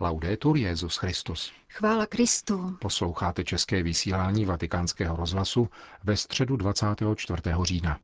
Laudetur Jezus Christus. Chvála Kristu. Posloucháte české vysílání Vatikánského rozhlasu ve středu 24. října.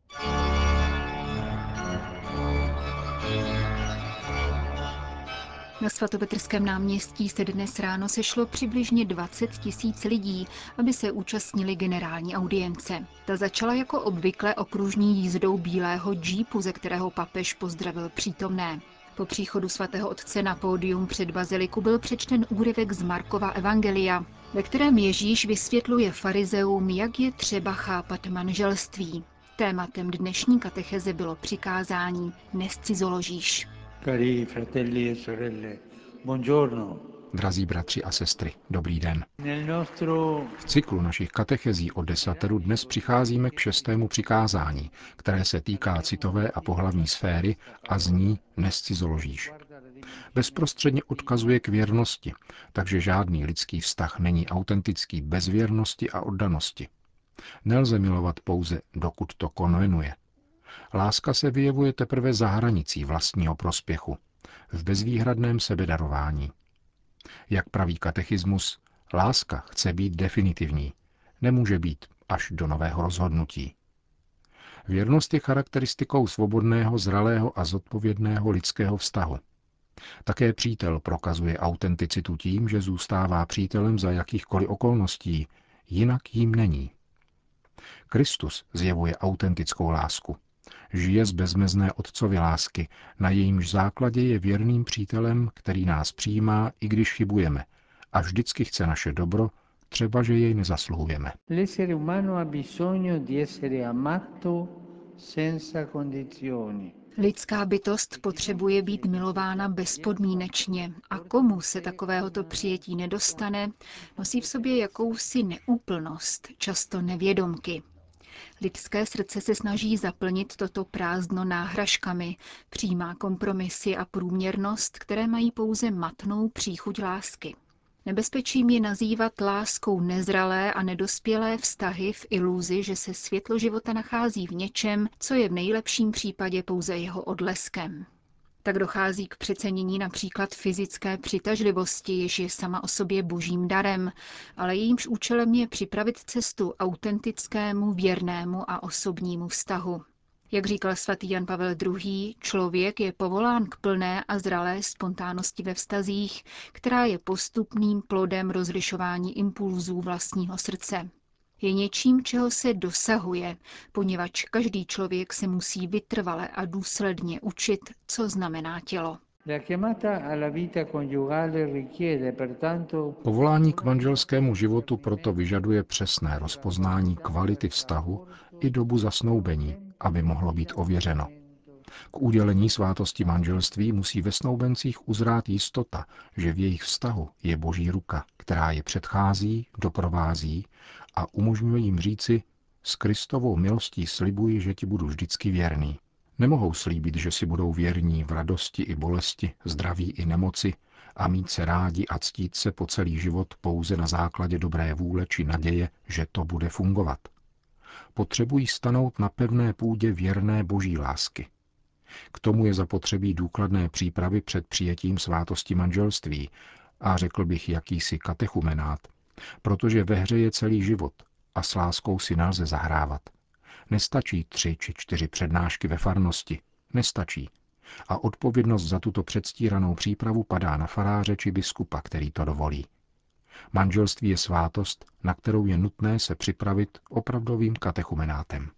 Na svatopetrském náměstí se dnes ráno sešlo přibližně 20 tisíc lidí, aby se účastnili generální audience. Ta začala jako obvykle okružní jízdou bílého džípu, ze kterého papež pozdravil přítomné. Po příchodu svatého otce na pódium před baziliku byl přečten úryvek z Markova Evangelia, ve kterém Ježíš vysvětluje farizeům, jak je třeba chápat manželství. Tématem dnešní katecheze bylo přikázání nescizoložíš. Cari fratelli e sorelle, buongiorno. Drazí bratři a sestry, dobrý den. V cyklu našich katechezí o desateru dnes přicházíme k šestému přikázání, které se týká citové a pohlavní sféry a zní nescizoložíš. Bezprostředně odkazuje k věrnosti, takže žádný lidský vztah není autentický bez věrnosti a oddanosti. Nelze milovat pouze, dokud to konvenuje. Láska se vyjevuje teprve za hranicí vlastního prospěchu, v bezvýhradném sebedarování. Jak praví katechismus, láska chce být definitivní, nemůže být až do nového rozhodnutí. Věrnost je charakteristikou svobodného, zralého a zodpovědného lidského vztahu. Také přítel prokazuje autenticitu tím, že zůstává přítelem za jakýchkoliv okolností, jinak jím není. Kristus zjevuje autentickou lásku. Žije z bezmezné otcovy lásky, na jejímž základě je věrným přítelem, který nás přijímá, i když chybujeme, a vždycky chce naše dobro, třeba že jej nezasluhujeme. Lidská bytost potřebuje být milována bezpodmínečně a komu se takovéhoto přijetí nedostane, nosí v sobě jakousi neúplnost, často nevědomky. Lidské srdce se snaží zaplnit toto prázdno náhražkami, přijímá kompromisy a průměrnost, které mají pouze matnou příchuť lásky. Nebezpečím je nazývat láskou nezralé a nedospělé vztahy v iluzi, že se světlo života nachází v něčem, co je v nejlepším případě pouze jeho odleskem. Tak dochází k přecenění například fyzické přitažlivosti, jež je sama o sobě božím darem, ale jejímž účelem je připravit cestu autentickému, věrnému a osobnímu vztahu. Jak říkal svatý Jan Pavel II., člověk je povolán k plné a zralé spontánnosti ve vztazích, která je postupným plodem rozlišování impulzů vlastního srdce je něčím, čeho se dosahuje, poněvadž každý člověk se musí vytrvale a důsledně učit, co znamená tělo. Povolání k manželskému životu proto vyžaduje přesné rozpoznání kvality vztahu i dobu zasnoubení, aby mohlo být ověřeno. K udělení svátosti manželství musí ve snoubencích uzrát jistota, že v jejich vztahu je boží ruka, která je předchází, doprovází a umožňuje jim říci, s Kristovou milostí slibuji, že ti budu vždycky věrný. Nemohou slíbit, že si budou věrní v radosti i bolesti, zdraví i nemoci a mít se rádi a ctít se po celý život pouze na základě dobré vůle či naděje, že to bude fungovat. Potřebují stanout na pevné půdě věrné boží lásky. K tomu je zapotřebí důkladné přípravy před přijetím svátosti manželství a řekl bych jakýsi katechumenát, protože ve hře je celý život a s láskou si nelze zahrávat. Nestačí tři či čtyři přednášky ve farnosti. Nestačí. A odpovědnost za tuto předstíranou přípravu padá na faráře či biskupa, který to dovolí. Manželství je svátost, na kterou je nutné se připravit opravdovým katechumenátem.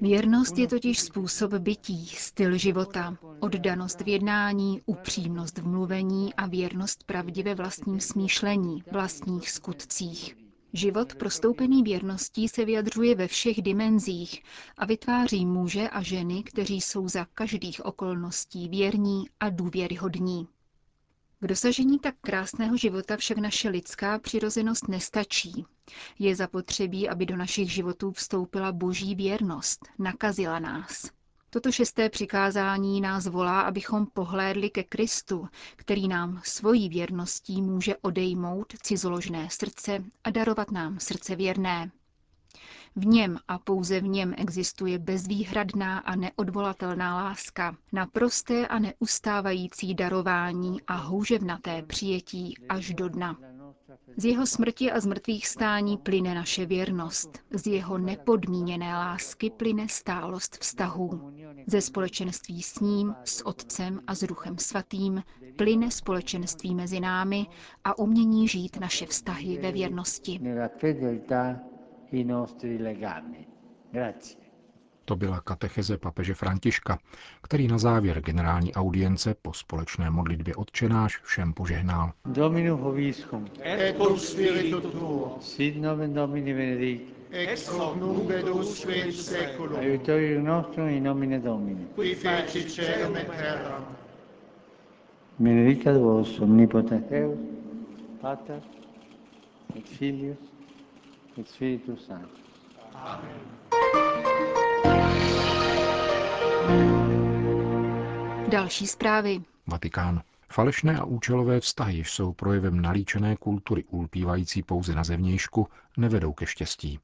Věrnost je totiž způsob bytí, styl života, oddanost v jednání, upřímnost v mluvení a věrnost pravdě ve vlastním smýšlení, vlastních skutcích. Život prostoupený věrností se vyjadřuje ve všech dimenzích a vytváří muže a ženy, kteří jsou za každých okolností věrní a důvěryhodní. K dosažení tak krásného života však naše lidská přirozenost nestačí. Je zapotřebí, aby do našich životů vstoupila boží věrnost, nakazila nás. Toto šesté přikázání nás volá, abychom pohlédli ke Kristu, který nám svojí věrností může odejmout cizoložné srdce a darovat nám srdce věrné. V něm a pouze v něm existuje bezvýhradná a neodvolatelná láska, naprosté a neustávající darování a houževnaté přijetí až do dna. Z jeho smrti a zmrtvých stání plyne naše věrnost. Z jeho nepodmíněné lásky plyne stálost vztahů. Ze společenství s ním, s Otcem a s Ruchem Svatým plyne společenství mezi námi a umění žít naše vztahy ve věrnosti. To byla katecheze papeže Františka, který na závěr generální audience po společné modlitbě odčenáš všem požehnal. Dominu hoviscum. Et cum spiritu tuo. Sit nomen Domini benedict. Ex hoc nunc et usque in seculum. Aiutorium nostrum in nomine Domini. Qui feci celum et terram. Benedicat vos omnipotens Deus, Pater, et Filius, et Spiritus Sanctus. Amen. Další zprávy. Vatikán. Falešné a účelové vztahy jsou projevem nalíčené kultury ulpívající pouze na zevnějšku, nevedou ke štěstí.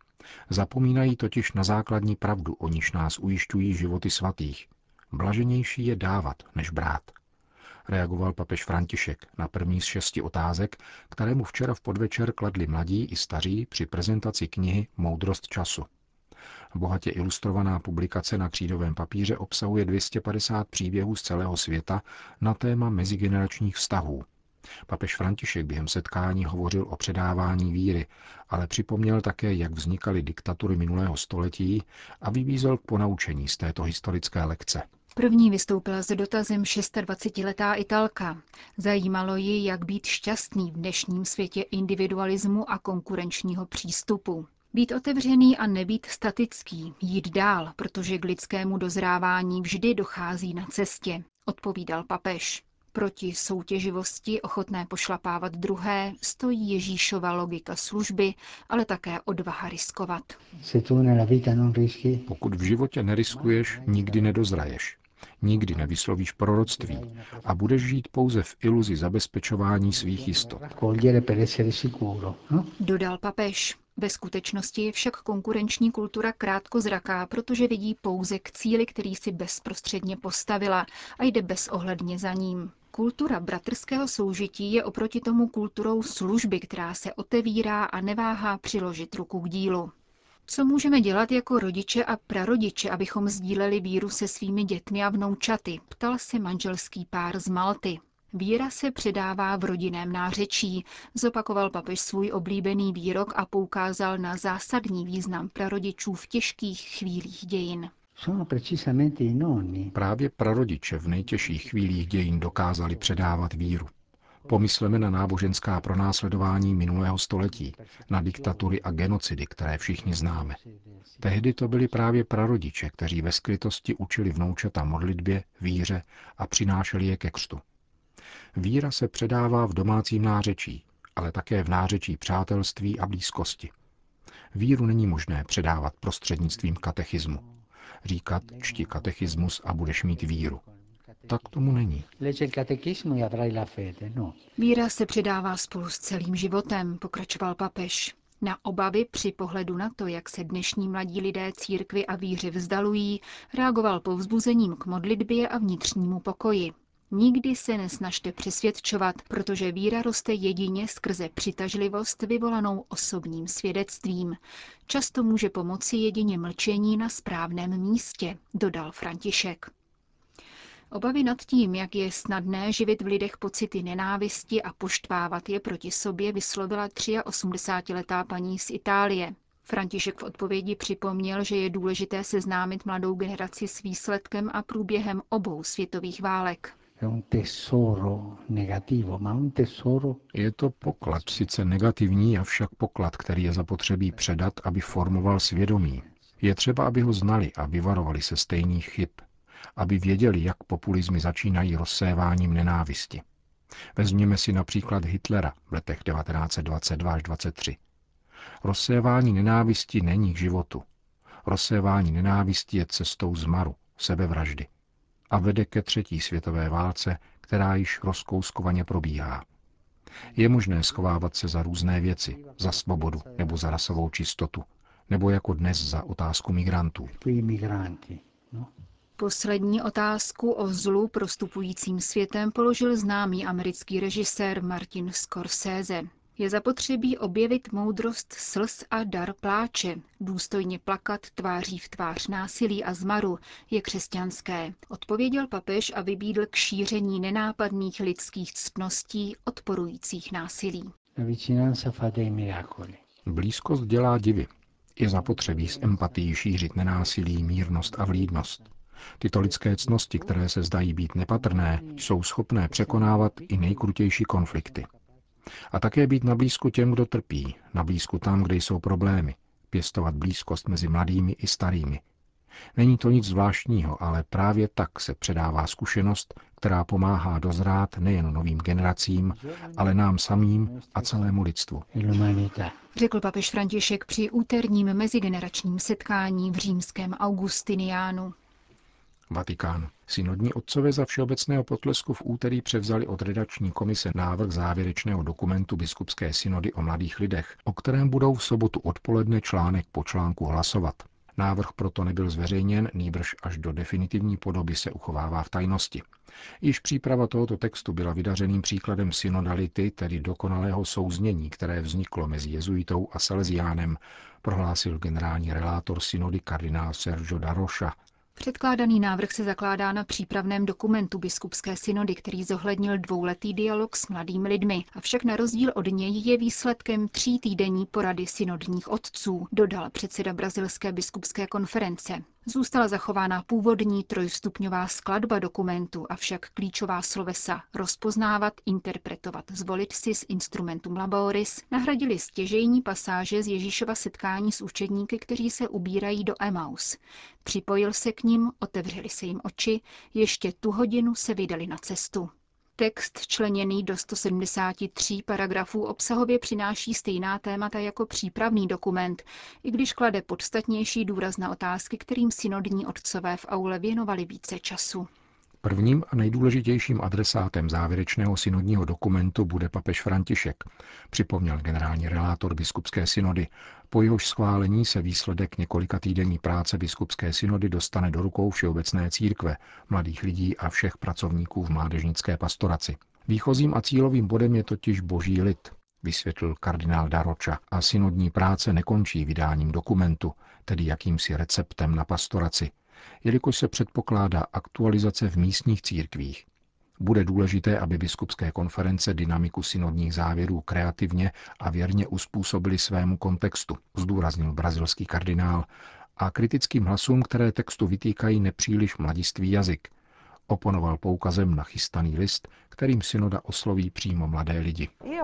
Zapomínají totiž na základní pravdu, o níž nás ujišťují životy svatých. Blaženější je dávat, než brát. Reagoval papež František na první z šesti otázek, kterému včera v podvečer kladli mladí i staří při prezentaci knihy Moudrost času. Bohatě ilustrovaná publikace na křídovém papíře obsahuje 250 příběhů z celého světa na téma mezigeneračních vztahů. Papež František během setkání hovořil o předávání víry, ale připomněl také, jak vznikaly diktatury minulého století a vybízel k ponaučení z této historické lekce. První vystoupila s dotazem 26-letá Italka. Zajímalo ji, jak být šťastný v dnešním světě individualismu a konkurenčního přístupu. Být otevřený a nebýt statický, jít dál, protože k lidskému dozrávání vždy dochází na cestě, odpovídal papež. Proti soutěživosti ochotné pošlapávat druhé stojí Ježíšova logika služby, ale také odvaha riskovat. Pokud v životě neriskuješ, nikdy nedozraješ. Nikdy nevyslovíš proroctví a budeš žít pouze v iluzi zabezpečování svých jistot. No? Dodal papež. Ve skutečnosti je však konkurenční kultura krátkozraká, protože vidí pouze k cíli, který si bezprostředně postavila a jde bezohledně za ním. Kultura bratrského soužití je oproti tomu kulturou služby, která se otevírá a neváhá přiložit ruku k dílu. Co můžeme dělat jako rodiče a prarodiče, abychom sdíleli víru se svými dětmi a vnoučaty, ptal se manželský pár z Malty. Víra se předává v rodinném nářečí, zopakoval papež svůj oblíbený výrok a poukázal na zásadní význam prarodičů v těžkých chvílích dějin. Právě prarodiče v nejtěžších chvílích dějin dokázali předávat víru. Pomysleme na náboženská pronásledování minulého století, na diktatury a genocidy, které všichni známe. Tehdy to byli právě prarodiče, kteří ve skrytosti učili vnoučata modlitbě, víře a přinášeli je ke křtu. Víra se předává v domácím nářečí, ale také v nářečí přátelství a blízkosti. Víru není možné předávat prostřednictvím katechismu. Říkat, čti katechismus a budeš mít víru. Tak tomu není. No. Víra se předává spolu s celým životem, pokračoval papež. Na obavy při pohledu na to, jak se dnešní mladí lidé církvy a víři vzdalují, reagoval povzbuzením k modlitbě a vnitřnímu pokoji. Nikdy se nesnažte přesvědčovat, protože víra roste jedině skrze přitažlivost vyvolanou osobním svědectvím. Často může pomoci jedině mlčení na správném místě, dodal František. Obavy nad tím, jak je snadné živit v lidech pocity nenávisti a poštvávat je proti sobě, vyslovila 83-letá paní z Itálie. František v odpovědi připomněl, že je důležité seznámit mladou generaci s výsledkem a průběhem obou světových válek. Je to poklad, sice negativní, avšak poklad, který je zapotřebí předat, aby formoval svědomí. Je třeba, aby ho znali a vyvarovali se stejných chyb, aby věděli, jak populizmy začínají rozséváním nenávisti. Vezměme si například Hitlera v letech 1922 až 23. Rozsévání nenávisti není k životu. Rozsévání nenávisti je cestou zmaru, sebevraždy a vede ke třetí světové válce, která již rozkouskovaně probíhá. Je možné schovávat se za různé věci, za svobodu nebo za rasovou čistotu, Nebo jako dnes za otázku migrantů. Poslední otázku o zlu prostupujícím světem položil známý americký režisér Martin Scorsese. Je zapotřebí objevit moudrost slz a dar pláče. Důstojně plakat tváří v tvář násilí a zmaru je křesťanské. Odpověděl papež a vybídl k šíření nenápadných lidských ctností odporujících násilí. Blízkost dělá divy. Je zapotřebí s empatií šířit nenásilí, mírnost a vlídnost. Tyto lidské cnosti, které se zdají být nepatrné, jsou schopné překonávat i nejkrutější konflikty. A také být na blízku těm, kdo trpí, na blízku tam, kde jsou problémy, pěstovat blízkost mezi mladými i starými. Není to nic zvláštního, ale právě tak se předává zkušenost, která pomáhá dozrát nejen novým generacím, ale nám samým a celému lidstvu. Řekl papež František při úterním mezigeneračním setkání v římském Augustiniánu. Vatikán. Synodní otcové za všeobecného potlesku v úterý převzali od redakční komise návrh závěrečného dokumentu biskupské synody o mladých lidech, o kterém budou v sobotu odpoledne článek po článku hlasovat. Návrh proto nebyl zveřejněn, nýbrž až do definitivní podoby se uchovává v tajnosti. Již příprava tohoto textu byla vydařeným příkladem synodality, tedy dokonalého souznění, které vzniklo mezi jezuitou a salesiánem, prohlásil generální relátor synody kardinál Sergio da Rocha Předkládaný návrh se zakládá na přípravném dokumentu biskupské synody, který zohlednil dvouletý dialog s mladými lidmi, avšak na rozdíl od něj je výsledkem tří týdenní porady synodních otců, dodal předseda Brazilské biskupské konference. Zůstala zachována původní trojstupňová skladba dokumentu, avšak klíčová slovesa rozpoznávat, interpretovat, zvolit si z instrumentum laboris nahradili stěžejní pasáže z Ježíšova setkání s učedníky, kteří se ubírají do Emaus. Připojil se k ním, otevřeli se jim oči, ještě tu hodinu se vydali na cestu. Text členěný do 173 paragrafů obsahově přináší stejná témata jako přípravný dokument, i když klade podstatnější důraz na otázky, kterým synodní otcové v aule věnovali více času. Prvním a nejdůležitějším adresátem závěrečného synodního dokumentu bude papež František, připomněl generální relátor biskupské synody. Po jehož schválení se výsledek několika týdenní práce biskupské synody dostane do rukou Všeobecné církve, mladých lidí a všech pracovníků v mládežnické pastoraci. Výchozím a cílovým bodem je totiž boží lid, vysvětlil kardinál Daroča, a synodní práce nekončí vydáním dokumentu, tedy jakýmsi receptem na pastoraci, jelikož se předpokládá aktualizace v místních církvích. Bude důležité, aby biskupské konference dynamiku synodních závěrů kreativně a věrně uspůsobili svému kontextu, zdůraznil brazilský kardinál, a kritickým hlasům, které textu vytýkají nepříliš mladistvý jazyk – Oponoval poukazem na chystaný list, kterým synoda osloví přímo mladé lidi. E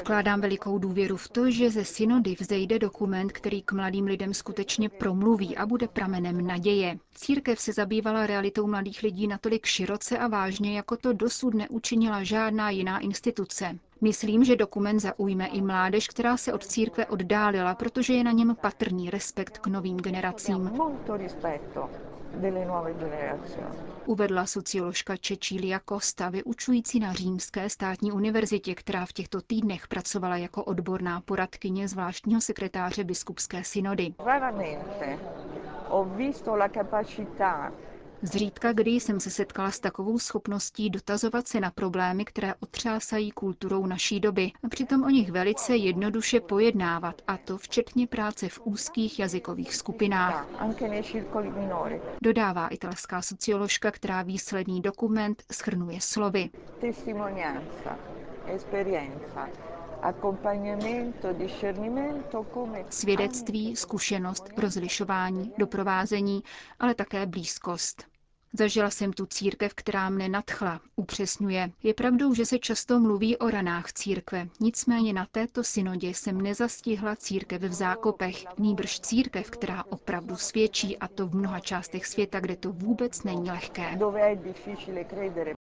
Vkládám velikou důvěru v to, že ze synody vzejde dokument, který k mladým lidem skutečně promluví a bude pramenem naděje. Církev se zabývala realitou mladých lidí natolik široce a vážně, jako to dosud neučinila žádná jiná instituce. Myslím, že dokument zaujme i mládež, která se od církve oddálila, protože je na něm patrný respekt k novým generacím. Uvedla socioložka Čečília Costa, vyučující na Římské státní univerzitě, která v těchto týdnech pracovala jako odborná poradkyně zvláštního sekretáře biskupské synody. Zřídka kdy jsem se setkala s takovou schopností dotazovat se na problémy, které otřásají kulturou naší doby a přitom o nich velice jednoduše pojednávat, a to včetně práce v úzkých jazykových skupinách. Dodává italská socioložka, která výsledný dokument schrnuje slovy. Svědectví, zkušenost, rozlišování, doprovázení, ale také blízkost. Zažila jsem tu církev, která mne nadchla, upřesňuje. Je pravdou, že se často mluví o ranách církve, nicméně na této synodě jsem nezastihla církev v zákopech, nýbrž církev, která opravdu svědčí, a to v mnoha částech světa, kde to vůbec není lehké.